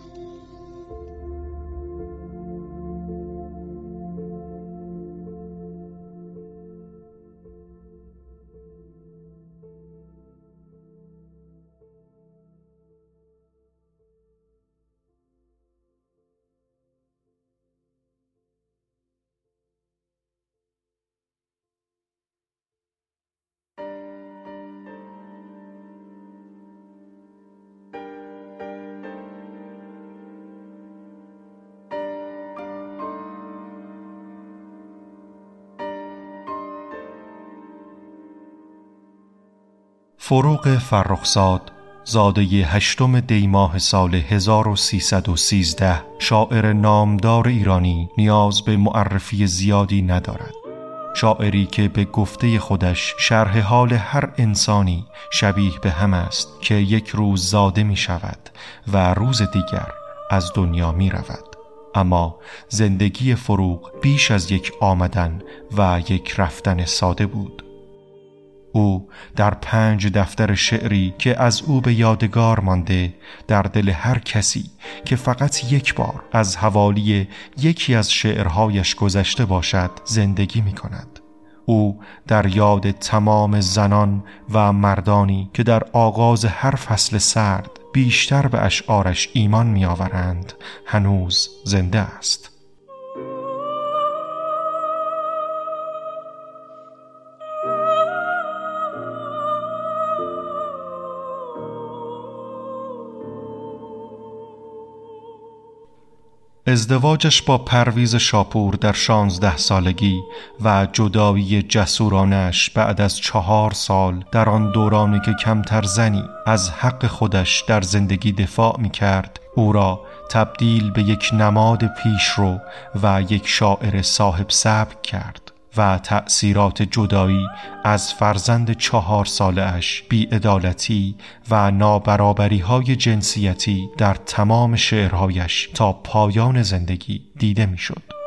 Speaker 1: فروغ فرخزاد زاده هشتم دیماه سال 1313 شاعر نامدار ایرانی نیاز به معرفی زیادی ندارد. شاعری که به گفته خودش شرح حال هر انسانی شبیه به هم است که یک روز زاده می شود و روز دیگر از دنیا می رود. اما زندگی فروغ بیش از یک آمدن و یک رفتن ساده بود. او در پنج دفتر شعری که از او به یادگار مانده در دل هر کسی که فقط یک بار از حوالی یکی از شعرهایش گذشته باشد زندگی می کند. او در یاد تمام زنان و مردانی که در آغاز هر فصل سرد بیشتر به اشعارش ایمان می آورند هنوز زنده است. ازدواجش با پرویز شاپور در شانزده سالگی و جدایی جسورانش بعد از چهار سال در آن دورانی که کمتر زنی از حق خودش در زندگی دفاع می کرد او را تبدیل به یک نماد پیشرو و یک شاعر صاحب سبک کرد. و تأثیرات جدایی از فرزند چهار ساله اش بیعدالتی و نابرابری های جنسیتی در تمام شعرهایش تا پایان زندگی دیده می‌شد.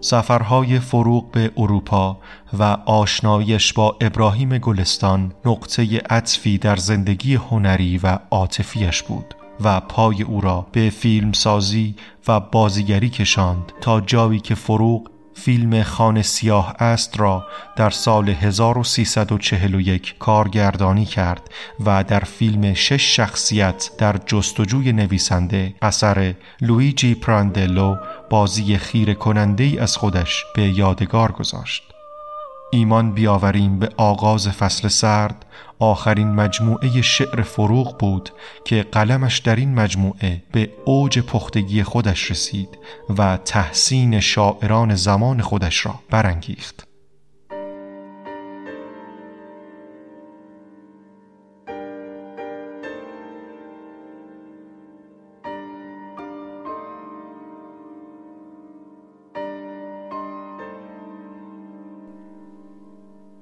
Speaker 1: سفرهای فروغ به اروپا و آشنایش با ابراهیم گلستان نقطه عطفی در زندگی هنری و عاطفیش بود و پای او را به فیلمسازی و بازیگری کشاند تا جایی که فروغ فیلم خانه سیاه است را در سال 1341 کارگردانی کرد و در فیلم شش شخصیت در جستجوی نویسنده اثر لویجی پراندلو بازی خیر کننده ای از خودش به یادگار گذاشت. ایمان بیاوریم به آغاز فصل سرد آخرین مجموعه شعر فروغ بود که قلمش در این مجموعه به اوج پختگی خودش رسید و تحسین شاعران زمان خودش را برانگیخت.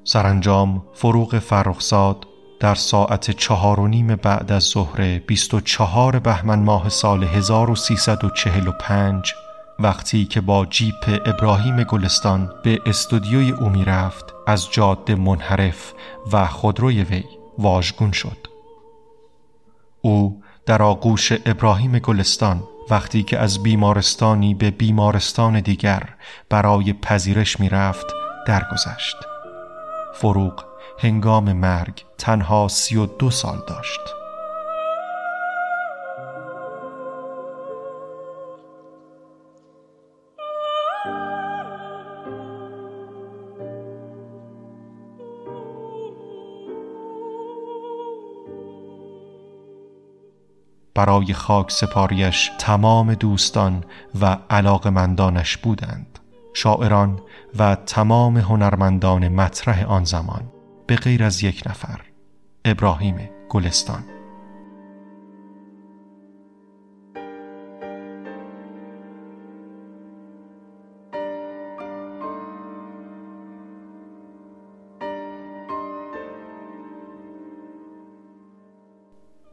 Speaker 1: سرانجام فروغ فرخزاد در ساعت چهار و نیم بعد از ظهر 24 بهمن ماه سال 1345 وقتی که با جیپ ابراهیم گلستان به استودیوی او می رفت از جاده منحرف و خودروی وی واژگون شد. او در آغوش ابراهیم گلستان وقتی که از بیمارستانی به بیمارستان دیگر برای پذیرش می رفت درگذشت. فروغ هنگام مرگ تنها سی و دو سال داشت. برای خاک سپاریش تمام دوستان و علاقمندانش بودند. شاعران و تمام هنرمندان مطرح آن زمان به غیر از یک نفر ابراهیم گلستان.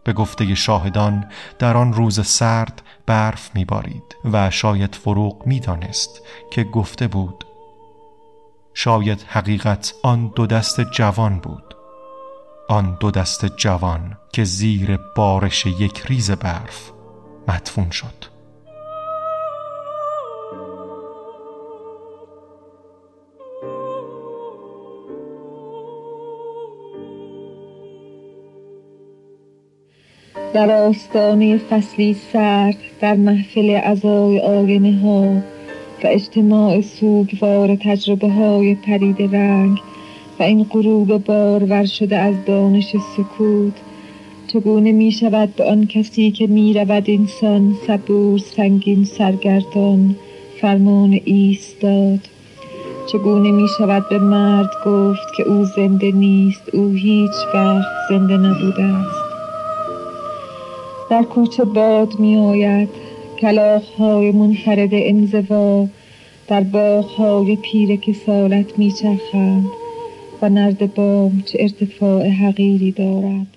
Speaker 1: به گفته شاهدان در آن روز سرد برف میبارید و شاید فروغ می‌دانست که گفته بود شاید حقیقت آن دو دست جوان بود. آن دو دست جوان که زیر بارش یک ریز برف مدفون شد.
Speaker 6: در آستانه فصلی سرد در محفل ازای آینه ها و اجتماع سوگوار تجربه های پرید رنگ و این غروب بارور شده از دانش سکوت چگونه می شود به آن کسی که می رود انسان صبور سنگین سرگردان فرمان ایستاد؟ چگونه می شود به مرد گفت که او زنده نیست او هیچ وقت زنده نبوده است؟ در کوچه باد می آید کلاخ های منفرد انزوا در باغ های پیر کسالت می چرخند و نرد بام چه ارتفاع حقیری دارد.